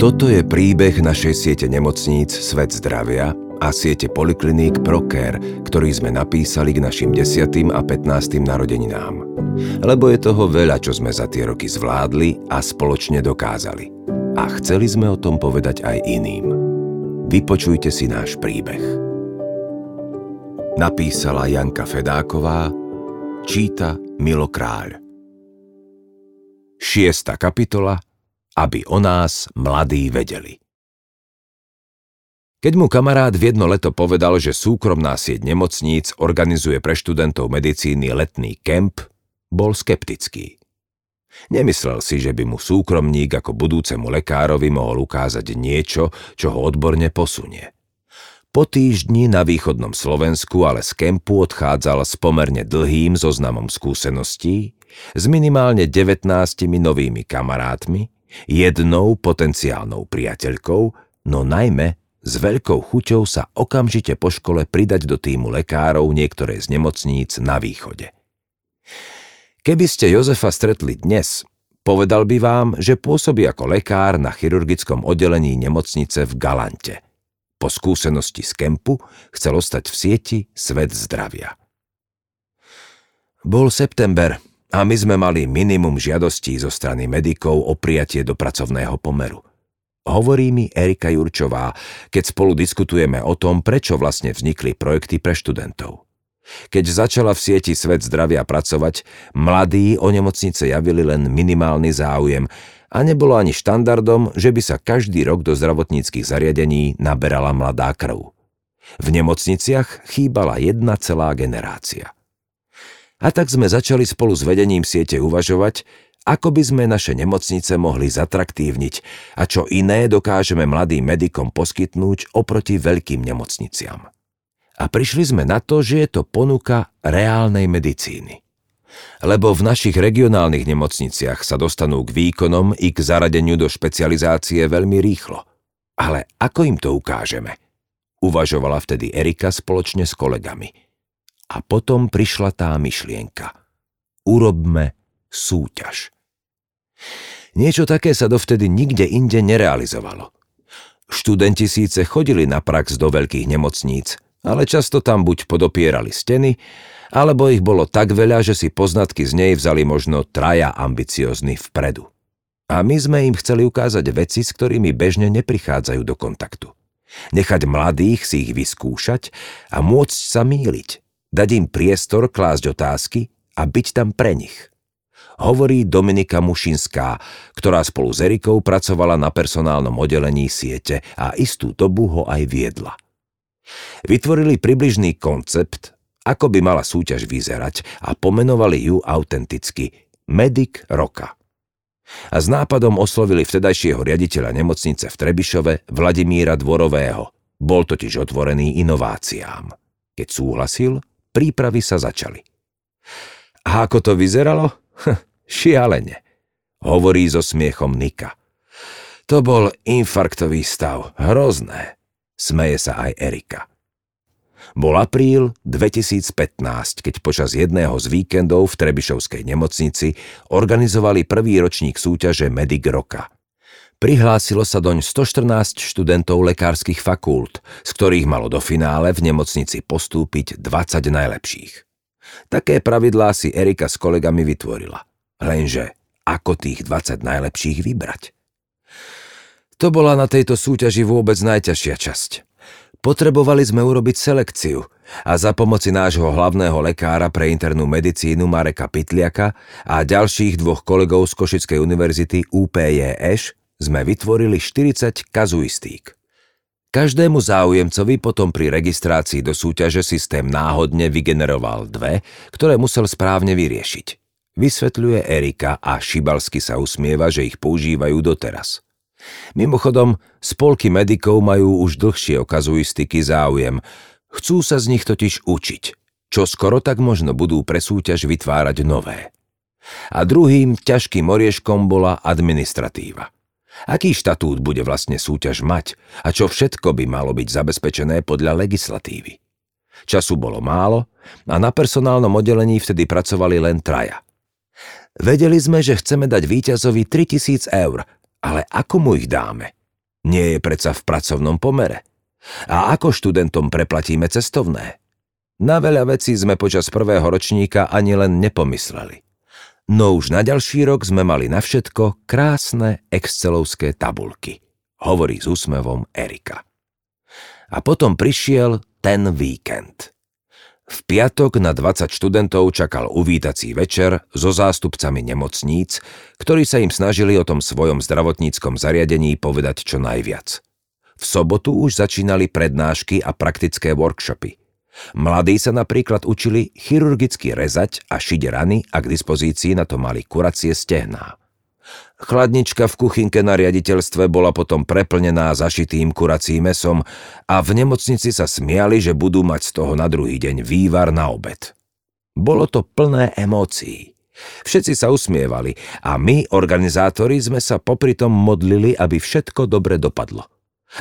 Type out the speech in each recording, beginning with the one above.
Toto je príbeh našej siete nemocníc Svet zdravia a siete polikliník Proker, ktorý sme napísali k našim 10. a 15. narodeninám. Lebo je toho veľa, čo sme za tie roky zvládli a spoločne dokázali. A chceli sme o tom povedať aj iným. Vypočujte si náš príbeh. Napísala Janka Fedáková, číta Milo Kráľ. Šiesta kapitola – aby o nás mladí vedeli. Keď mu kamarát v jedno leto povedal, že súkromná sieť nemocníc organizuje pre študentov medicíny letný kemp, bol skeptický. Nemyslel si, že by mu súkromník ako budúcemu lekárovi mohol ukázať niečo, čo ho odborne posunie. Po týždni na východnom Slovensku ale z kempu odchádzal s pomerne dlhým zoznamom skúseností, s minimálne 19 novými kamarátmi, jednou potenciálnou priateľkou, no najmä s veľkou chuťou sa okamžite po škole pridať do týmu lekárov niektoré z nemocníc na východe. Keby ste Jozefa stretli dnes, povedal by vám, že pôsobí ako lekár na chirurgickom oddelení nemocnice v Galante. Po skúsenosti z kempu chcel ostať v sieti Svet zdravia. Bol september a my sme mali minimum žiadostí zo strany medikov o prijatie do pracovného pomeru. Hovorí mi Erika Jurčová, keď spolu diskutujeme o tom, prečo vlastne vznikli projekty pre študentov. Keď začala v sieti Svet zdravia pracovať, mladí o nemocnice javili len minimálny záujem a nebolo ani štandardom, že by sa každý rok do zdravotníckých zariadení naberala mladá krv. V nemocniciach chýbala jedna celá generácia – a tak sme začali spolu s vedením siete uvažovať, ako by sme naše nemocnice mohli zatraktívniť a čo iné dokážeme mladým medikom poskytnúť oproti veľkým nemocniciam. A prišli sme na to, že je to ponuka reálnej medicíny. Lebo v našich regionálnych nemocniciach sa dostanú k výkonom i k zaradeniu do špecializácie veľmi rýchlo. Ale ako im to ukážeme? Uvažovala vtedy Erika spoločne s kolegami – a potom prišla tá myšlienka. Urobme súťaž. Niečo také sa dovtedy nikde inde nerealizovalo. Študenti síce chodili na prax do veľkých nemocníc, ale často tam buď podopierali steny, alebo ich bolo tak veľa, že si poznatky z nej vzali možno traja ambiciozni vpredu. A my sme im chceli ukázať veci, s ktorými bežne neprichádzajú do kontaktu. Nechať mladých si ich vyskúšať a môcť sa míliť dať im priestor klásť otázky a byť tam pre nich. Hovorí Dominika Mušinská, ktorá spolu s Erikou pracovala na personálnom oddelení siete a istú dobu ho aj viedla. Vytvorili približný koncept, ako by mala súťaž vyzerať a pomenovali ju autenticky Medic Roka. A s nápadom oslovili vtedajšieho riaditeľa nemocnice v Trebišove Vladimíra Dvorového. Bol totiž otvorený inováciám. Keď súhlasil, prípravy sa začali. A ako to vyzeralo? Hm, šialene, hovorí so smiechom Nika. To bol infarktový stav, hrozné, smeje sa aj Erika. Bol apríl 2015, keď počas jedného z víkendov v Trebišovskej nemocnici organizovali prvý ročník súťaže Medic Roka – Prihlásilo sa doň 114 študentov lekárskych fakult, z ktorých malo do finále v nemocnici postúpiť 20 najlepších. Také pravidlá si Erika s kolegami vytvorila. Lenže ako tých 20 najlepších vybrať? To bola na tejto súťaži vôbec najťažšia časť. Potrebovali sme urobiť selekciu a za pomoci nášho hlavného lekára pre internú medicínu Mareka Pitliaka a ďalších dvoch kolegov z Košickej univerzity UPJŠ sme vytvorili 40 kazuistík. Každému záujemcovi potom pri registrácii do súťaže systém náhodne vygeneroval dve, ktoré musel správne vyriešiť. Vysvetľuje Erika a šibalsky sa usmieva, že ich používajú doteraz. Mimochodom, spolky medikov majú už dlhšie o kazuistiky záujem. Chcú sa z nich totiž učiť, čo skoro tak možno budú pre súťaž vytvárať nové. A druhým ťažkým orieškom bola administratíva – Aký štatút bude vlastne súťaž mať a čo všetko by malo byť zabezpečené podľa legislatívy? Času bolo málo a na personálnom oddelení vtedy pracovali len traja. Vedeli sme, že chceme dať víťazovi 3000 eur, ale ako mu ich dáme? Nie je predsa v pracovnom pomere. A ako študentom preplatíme cestovné? Na veľa vecí sme počas prvého ročníka ani len nepomysleli. No už na ďalší rok sme mali na všetko krásne excelovské tabulky, hovorí s úsmevom Erika. A potom prišiel ten víkend. V piatok na 20 študentov čakal uvítací večer so zástupcami nemocníc, ktorí sa im snažili o tom svojom zdravotníckom zariadení povedať čo najviac. V sobotu už začínali prednášky a praktické workshopy. Mladí sa napríklad učili chirurgicky rezať a šiť rany a k dispozícii na to mali kuracie stehná. Chladnička v kuchynke na riaditeľstve bola potom preplnená zašitým kuracím mesom a v nemocnici sa smiali, že budú mať z toho na druhý deň vývar na obed. Bolo to plné emócií. Všetci sa usmievali a my, organizátori, sme sa popri tom modlili, aby všetko dobre dopadlo.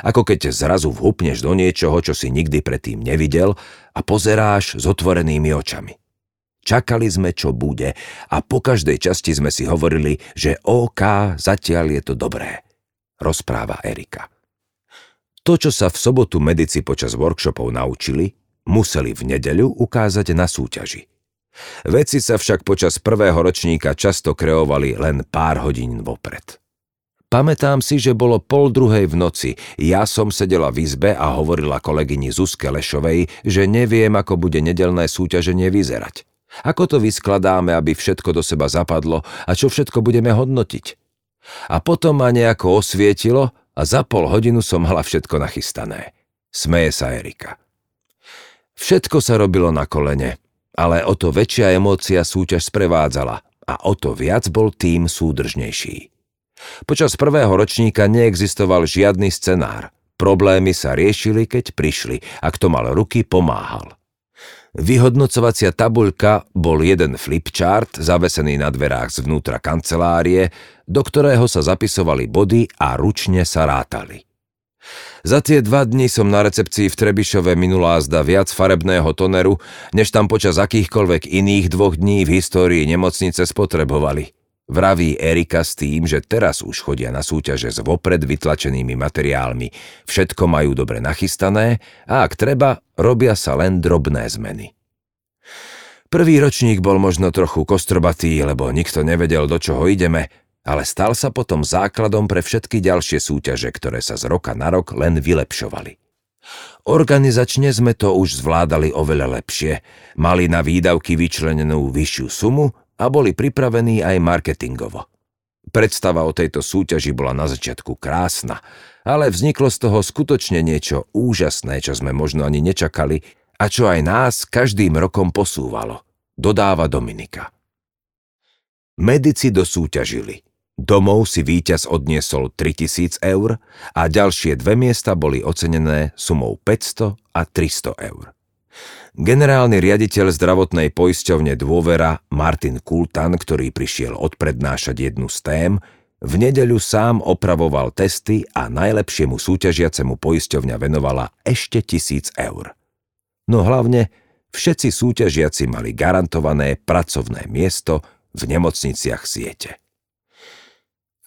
Ako keď zrazu vhupneš do niečoho, čo si nikdy predtým nevidel a pozeráš s otvorenými očami. Čakali sme, čo bude a po každej časti sme si hovorili, že OK, zatiaľ je to dobré, rozpráva Erika. To, čo sa v sobotu medici počas workshopov naučili, museli v nedeľu ukázať na súťaži. Veci sa však počas prvého ročníka často kreovali len pár hodín vopred. Pamätám si, že bolo pol druhej v noci. Ja som sedela v izbe a hovorila kolegyni Zuzke Lešovej, že neviem, ako bude nedelné súťaženie vyzerať. Ako to vyskladáme, aby všetko do seba zapadlo a čo všetko budeme hodnotiť? A potom ma nejako osvietilo a za pol hodinu som mala všetko nachystané. Smeje sa Erika. Všetko sa robilo na kolene, ale o to väčšia emócia súťaž sprevádzala a o to viac bol tým súdržnejší. Počas prvého ročníka neexistoval žiadny scenár. Problémy sa riešili, keď prišli a kto mal ruky, pomáhal. Vyhodnocovacia tabuľka bol jeden flipchart zavesený na dverách zvnútra kancelárie, do ktorého sa zapisovali body a ručne sa rátali. Za tie dva dni som na recepcii v Trebišove minulá zda viac farebného toneru, než tam počas akýchkoľvek iných dvoch dní v histórii nemocnice spotrebovali – Vraví Erika s tým, že teraz už chodia na súťaže s vopred vytlačenými materiálmi. Všetko majú dobre nachystané a ak treba, robia sa len drobné zmeny. Prvý ročník bol možno trochu kostrbatý, lebo nikto nevedel, do čoho ideme, ale stal sa potom základom pre všetky ďalšie súťaže, ktoré sa z roka na rok len vylepšovali. Organizačne sme to už zvládali oveľa lepšie, mali na výdavky vyčlenenú vyššiu sumu a boli pripravení aj marketingovo. Predstava o tejto súťaži bola na začiatku krásna, ale vzniklo z toho skutočne niečo úžasné, čo sme možno ani nečakali a čo aj nás každým rokom posúvalo, dodáva Dominika. Medici dosúťažili. Domov si víťaz odniesol 3000 eur a ďalšie dve miesta boli ocenené sumou 500 a 300 eur. Generálny riaditeľ zdravotnej poisťovne Dôvera Martin Kultan, ktorý prišiel odprednášať jednu z tém, v nedeľu sám opravoval testy a najlepšiemu súťažiacemu poisťovňa venovala ešte tisíc eur. No hlavne všetci súťažiaci mali garantované pracovné miesto v nemocniciach siete.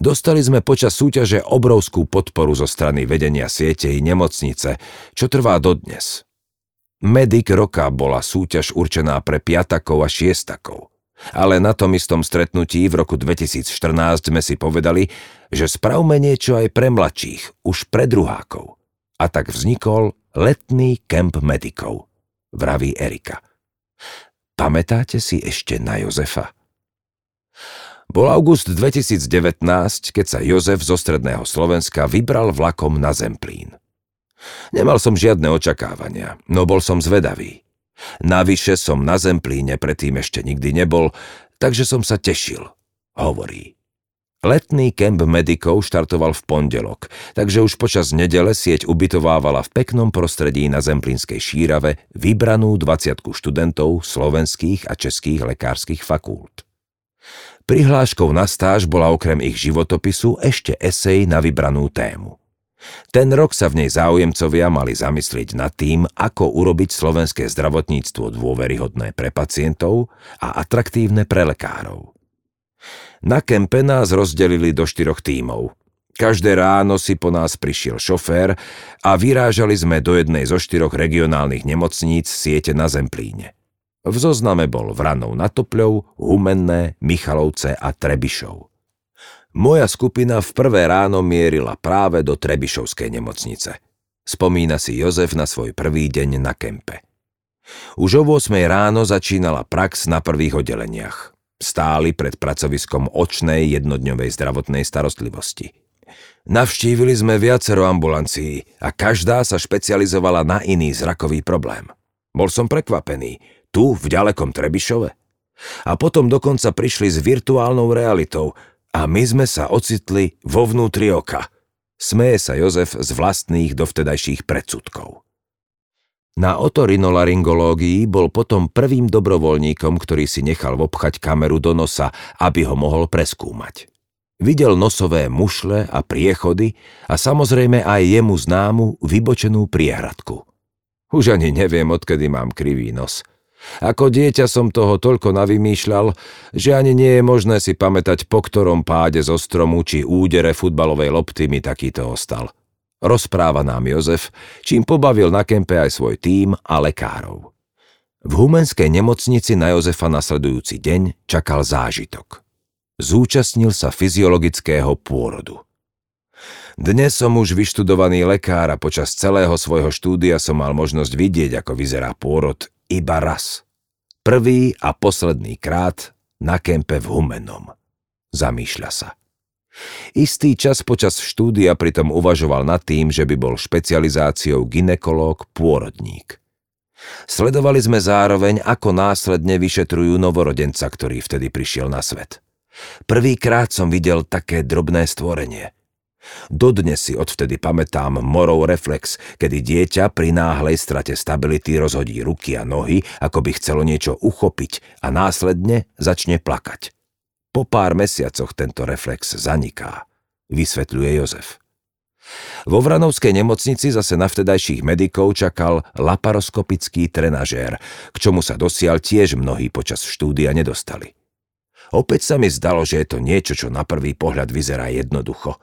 Dostali sme počas súťaže obrovskú podporu zo strany vedenia siete i nemocnice, čo trvá dodnes. Medic roka bola súťaž určená pre piatakov a šiestakov. Ale na tom istom stretnutí v roku 2014 sme si povedali, že spravme niečo aj pre mladších, už pre druhákov. A tak vznikol letný kemp medikov, vraví Erika. Pamätáte si ešte na Jozefa? Bol august 2019, keď sa Jozef zo stredného Slovenska vybral vlakom na Zemplín. Nemal som žiadne očakávania, no bol som zvedavý. Navyše som na Zemplíne predtým ešte nikdy nebol, takže som sa tešil, hovorí. Letný kemp medikov štartoval v pondelok, takže už počas nedele sieť ubytovávala v peknom prostredí na Zemplínskej šírave vybranú 20 študentov slovenských a českých lekárskych fakult. Prihláškou na stáž bola okrem ich životopisu ešte esej na vybranú tému. Ten rok sa v nej záujemcovia mali zamyslieť nad tým, ako urobiť slovenské zdravotníctvo dôveryhodné pre pacientov a atraktívne pre lekárov. Na kempe nás rozdelili do štyroch tímov. Každé ráno si po nás prišiel šofér a vyrážali sme do jednej zo štyroch regionálnych nemocníc siete na Zemplíne. V zozname bol Vranov na Topľov, Humenné, Michalovce a Trebišov. Moja skupina v prvé ráno mierila práve do Trebišovskej nemocnice. Spomína si Jozef na svoj prvý deň na kempe. Už o 8 ráno začínala prax na prvých oddeleniach. Stáli pred pracoviskom očnej jednodňovej zdravotnej starostlivosti. Navštívili sme viacero ambulancií a každá sa špecializovala na iný zrakový problém. Bol som prekvapený, tu v ďalekom Trebišove. A potom dokonca prišli s virtuálnou realitou a my sme sa ocitli vo vnútri oka. Smeje sa Jozef z vlastných dovtedajších predsudkov. Na otorinolaryngológii bol potom prvým dobrovoľníkom, ktorý si nechal obchať kameru do nosa, aby ho mohol preskúmať. Videl nosové mušle a priechody a samozrejme aj jemu známu vybočenú priehradku. Už ani neviem, odkedy mám krivý nos. Ako dieťa som toho toľko navymýšľal, že ani nie je možné si pamätať, po ktorom páde zo stromu či údere futbalovej lopty mi takýto ostal. Rozpráva nám Jozef, čím pobavil na kempe aj svoj tím a lekárov. V Humenskej nemocnici na Jozefa nasledujúci deň čakal zážitok. Zúčastnil sa fyziologického pôrodu. Dnes som už vyštudovaný lekár a počas celého svojho štúdia som mal možnosť vidieť, ako vyzerá pôrod iba raz. Prvý a posledný krát na kempe v Humenom. Zamýšľa sa. Istý čas počas štúdia pritom uvažoval nad tým, že by bol špecializáciou ginekológ pôrodník. Sledovali sme zároveň, ako následne vyšetrujú novorodenca, ktorý vtedy prišiel na svet. Prvýkrát som videl také drobné stvorenie. Dodnes si odvtedy pamätám morov reflex, kedy dieťa pri náhlej strate stability rozhodí ruky a nohy, ako by chcelo niečo uchopiť a následne začne plakať. Po pár mesiacoch tento reflex zaniká, vysvetľuje Jozef. Vo Vranovskej nemocnici zase na vtedajších medikov čakal laparoskopický trenažér, k čomu sa dosiaľ tiež mnohí počas štúdia nedostali. Opäť sa mi zdalo, že je to niečo, čo na prvý pohľad vyzerá jednoducho.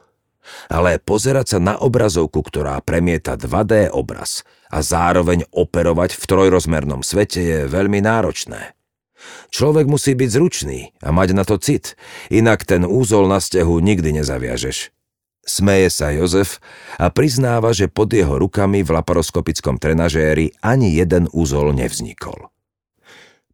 Ale pozerať sa na obrazovku, ktorá premieta 2D obraz a zároveň operovať v trojrozmernom svete je veľmi náročné. Človek musí byť zručný a mať na to cit, inak ten úzol na stehu nikdy nezaviažeš. Smeje sa Jozef a priznáva, že pod jeho rukami v laparoskopickom trenažéri ani jeden úzol nevznikol.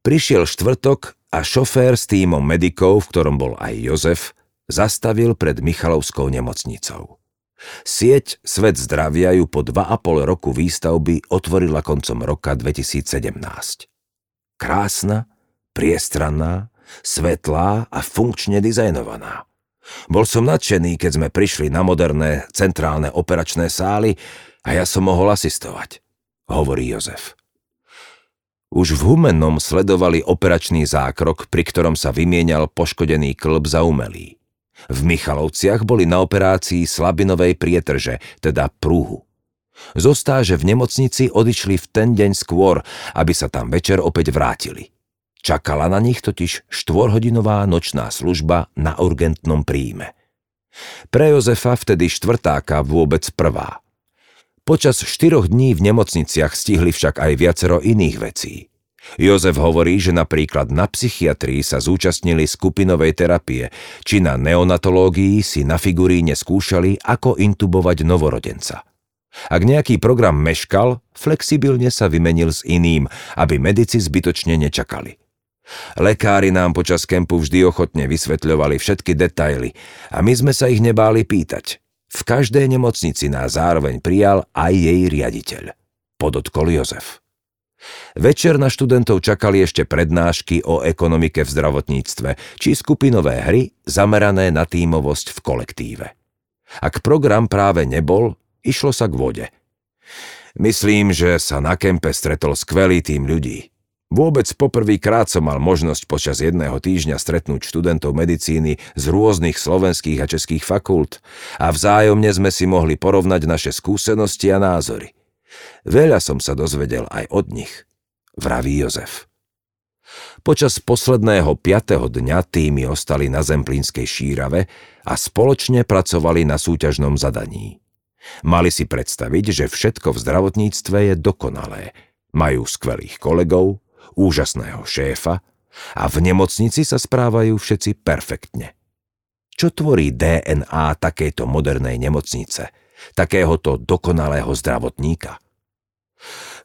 Prišiel štvrtok a šofér s týmom medikov, v ktorom bol aj Jozef, zastavil pred Michalovskou nemocnicou. Sieť Svet zdravia ju po 2,5 roku výstavby otvorila koncom roka 2017. Krásna, priestranná, svetlá a funkčne dizajnovaná. Bol som nadšený, keď sme prišli na moderné centrálne operačné sály a ja som mohol asistovať, hovorí Jozef. Už v Humennom sledovali operačný zákrok, pri ktorom sa vymienial poškodený klb za umelý. V Michalovciach boli na operácii slabinovej prietrže, teda prúhu. Zo stáže v nemocnici odišli v ten deň skôr, aby sa tam večer opäť vrátili. Čakala na nich totiž štvorhodinová nočná služba na urgentnom príjme. Pre Jozefa vtedy štvrtáka vôbec prvá – Počas štyroch dní v nemocniciach stihli však aj viacero iných vecí. Jozef hovorí, že napríklad na psychiatrii sa zúčastnili skupinovej terapie, či na neonatológii si na figuríne skúšali, ako intubovať novorodenca. Ak nejaký program meškal, flexibilne sa vymenil s iným, aby medici zbytočne nečakali. Lekári nám počas kempu vždy ochotne vysvetľovali všetky detaily a my sme sa ich nebáli pýtať – v každej nemocnici nás zároveň prijal aj jej riaditeľ. Podotkol Jozef. Večer na študentov čakali ešte prednášky o ekonomike v zdravotníctve či skupinové hry zamerané na tímovosť v kolektíve. Ak program práve nebol, išlo sa k vode. Myslím, že sa na kempe stretol skvelý tým ľudí. Vôbec poprvýkrát som mal možnosť počas jedného týždňa stretnúť študentov medicíny z rôznych slovenských a českých fakult a vzájomne sme si mohli porovnať naše skúsenosti a názory. Veľa som sa dozvedel aj od nich, vraví Jozef. Počas posledného piatého dňa týmy ostali na Zemplínskej šírave a spoločne pracovali na súťažnom zadaní. Mali si predstaviť, že všetko v zdravotníctve je dokonalé. Majú skvelých kolegov, úžasného šéfa a v nemocnici sa správajú všetci perfektne. Čo tvorí DNA takejto modernej nemocnice, takéhoto dokonalého zdravotníka?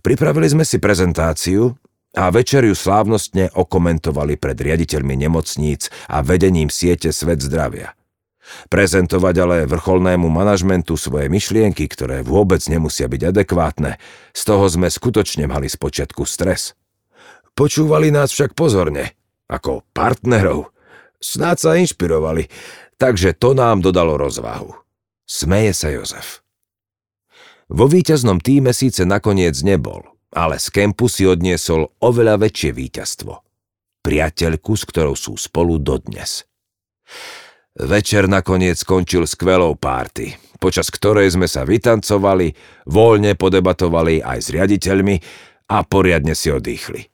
Pripravili sme si prezentáciu a večer ju slávnostne okomentovali pred riaditeľmi nemocníc a vedením siete Svet zdravia – Prezentovať ale vrcholnému manažmentu svoje myšlienky, ktoré vôbec nemusia byť adekvátne, z toho sme skutočne mali spočiatku stres. Počúvali nás však pozorne, ako partnerov. Snáď sa inšpirovali, takže to nám dodalo rozvahu. Smeje sa Jozef. Vo víťaznom týme síce nakoniec nebol, ale z kempu si odniesol oveľa väčšie víťazstvo. Priateľku, s ktorou sú spolu dodnes. Večer nakoniec skončil skvelou párty, počas ktorej sme sa vytancovali, voľne podebatovali aj s riaditeľmi a poriadne si odýchli.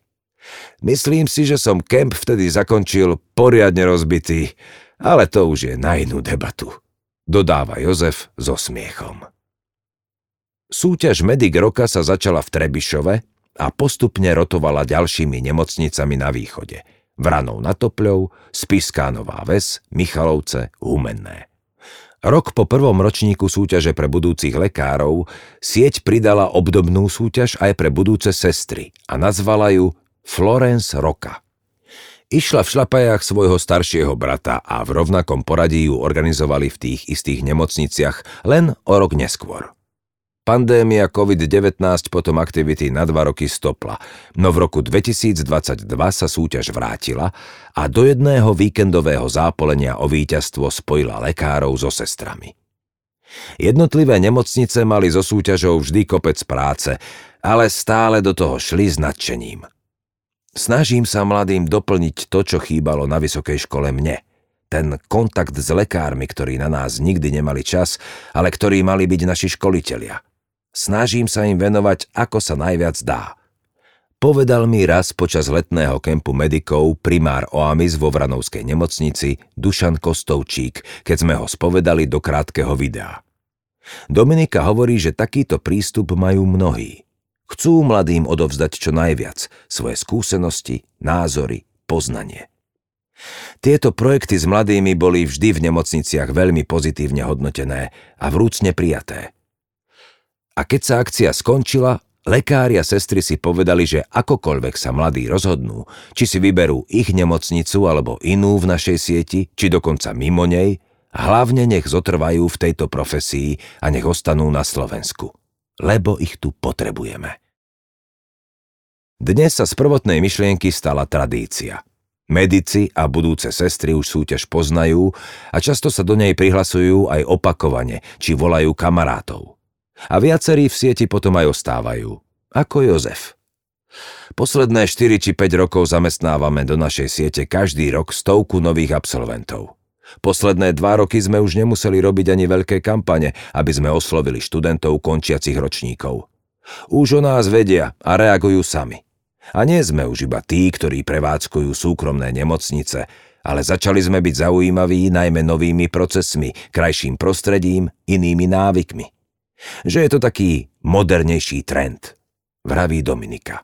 Myslím si, že som kemp vtedy zakončil poriadne rozbitý, ale to už je na inú debatu. Dodáva Jozef so smiechom. Súťaž Medic Roka sa začala v Trebišove a postupne rotovala ďalšími nemocnicami na východe – Vranov na Topľov, Spiská Nová Ves, Michalovce, Humenné. Rok po prvom ročníku súťaže pre budúcich lekárov sieť pridala obdobnú súťaž aj pre budúce sestry a nazvala ju Florence Roka. Išla v šlapajách svojho staršieho brata a v rovnakom poradí ju organizovali v tých istých nemocniciach len o rok neskôr. Pandémia COVID-19 potom aktivity na dva roky stopla, no v roku 2022 sa súťaž vrátila a do jedného víkendového zápolenia o víťazstvo spojila lekárov so sestrami. Jednotlivé nemocnice mali so súťažou vždy kopec práce, ale stále do toho šli s nadšením. Snažím sa mladým doplniť to, čo chýbalo na vysokej škole mne. Ten kontakt s lekármi, ktorí na nás nikdy nemali čas, ale ktorí mali byť naši školitelia – Snažím sa im venovať, ako sa najviac dá. Povedal mi raz počas letného kempu medikov primár Oamis vo Vranovskej nemocnici Dušan Kostovčík, keď sme ho spovedali do krátkeho videa. Dominika hovorí, že takýto prístup majú mnohí. Chcú mladým odovzdať čo najviac, svoje skúsenosti, názory, poznanie. Tieto projekty s mladými boli vždy v nemocniciach veľmi pozitívne hodnotené a vrúcne prijaté – a keď sa akcia skončila, lekári a sestry si povedali, že akokoľvek sa mladí rozhodnú, či si vyberú ich nemocnicu alebo inú v našej sieti, či dokonca mimo nej, hlavne nech zotrvajú v tejto profesii a nech ostanú na Slovensku. Lebo ich tu potrebujeme. Dnes sa z prvotnej myšlienky stala tradícia. Medici a budúce sestry už súťaž poznajú a často sa do nej prihlasujú aj opakovane, či volajú kamarátov. A viacerí v sieti potom aj ostávajú. Ako Jozef. Posledné 4 či 5 rokov zamestnávame do našej siete každý rok stovku nových absolventov. Posledné dva roky sme už nemuseli robiť ani veľké kampane, aby sme oslovili študentov končiacich ročníkov. Už o nás vedia a reagujú sami. A nie sme už iba tí, ktorí prevádzkujú súkromné nemocnice, ale začali sme byť zaujímaví najmä novými procesmi, krajším prostredím, inými návykmi. Že je to taký modernejší trend, vraví Dominika.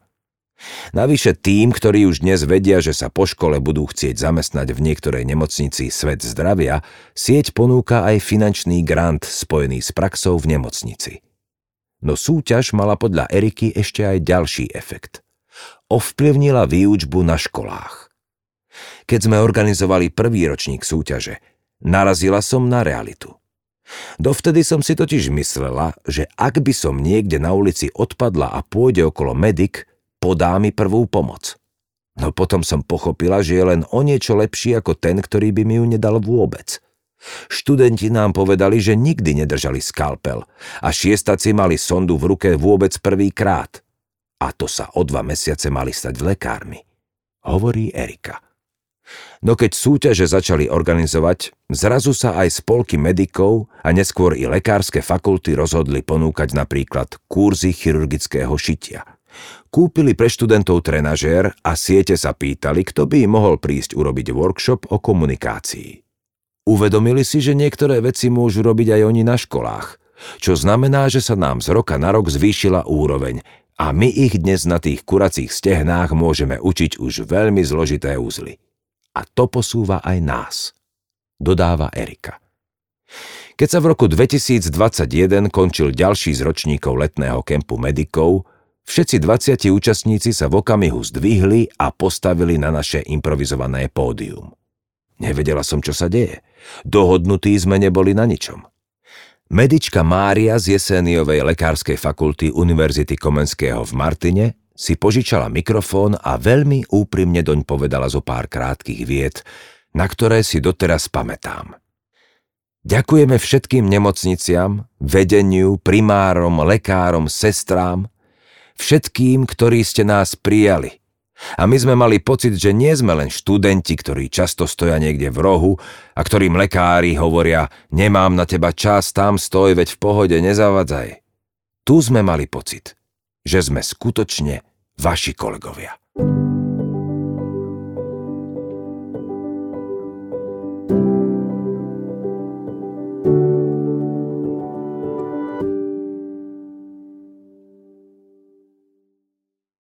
Navyše tým, ktorí už dnes vedia, že sa po škole budú chcieť zamestnať v niektorej nemocnici Svet zdravia, sieť ponúka aj finančný grant spojený s praxou v nemocnici. No súťaž mala podľa Eriky ešte aj ďalší efekt. Ovplyvnila výučbu na školách. Keď sme organizovali prvý ročník súťaže, narazila som na realitu. Dovtedy som si totiž myslela, že ak by som niekde na ulici odpadla a pôjde okolo medik, podá mi prvú pomoc. No potom som pochopila, že je len o niečo lepší ako ten, ktorý by mi ju nedal vôbec. Študenti nám povedali, že nikdy nedržali skalpel a šiestaci mali sondu v ruke vôbec prvýkrát. A to sa o dva mesiace mali stať lekármi. Hovorí Erika. No keď súťaže začali organizovať, zrazu sa aj spolky medikov a neskôr i lekárske fakulty rozhodli ponúkať napríklad kurzy chirurgického šitia. Kúpili pre študentov trenažér a siete sa pýtali, kto by im mohol prísť urobiť workshop o komunikácii. Uvedomili si, že niektoré veci môžu robiť aj oni na školách, čo znamená, že sa nám z roka na rok zvýšila úroveň a my ich dnes na tých kuracích stehnách môžeme učiť už veľmi zložité úzly. A to posúva aj nás, dodáva Erika. Keď sa v roku 2021 končil ďalší z ročníkov letného kempu medikov, Všetci 20 účastníci sa v okamihu zdvihli a postavili na naše improvizované pódium. Nevedela som, čo sa deje. Dohodnutí sme neboli na ničom. Medička Mária z Jeseniovej lekárskej fakulty Univerzity Komenského v Martine si požičala mikrofón a veľmi úprimne doň povedala zo pár krátkých viet, na ktoré si doteraz pamätám. Ďakujeme všetkým nemocniciam, vedeniu, primárom, lekárom, sestrám, všetkým, ktorí ste nás prijali. A my sme mali pocit, že nie sme len študenti, ktorí často stoja niekde v rohu a ktorým lekári hovoria nemám na teba čas, tam stoj, veď v pohode, nezavadzaj. Tu sme mali pocit, že sme skutočne vaši kolegovia.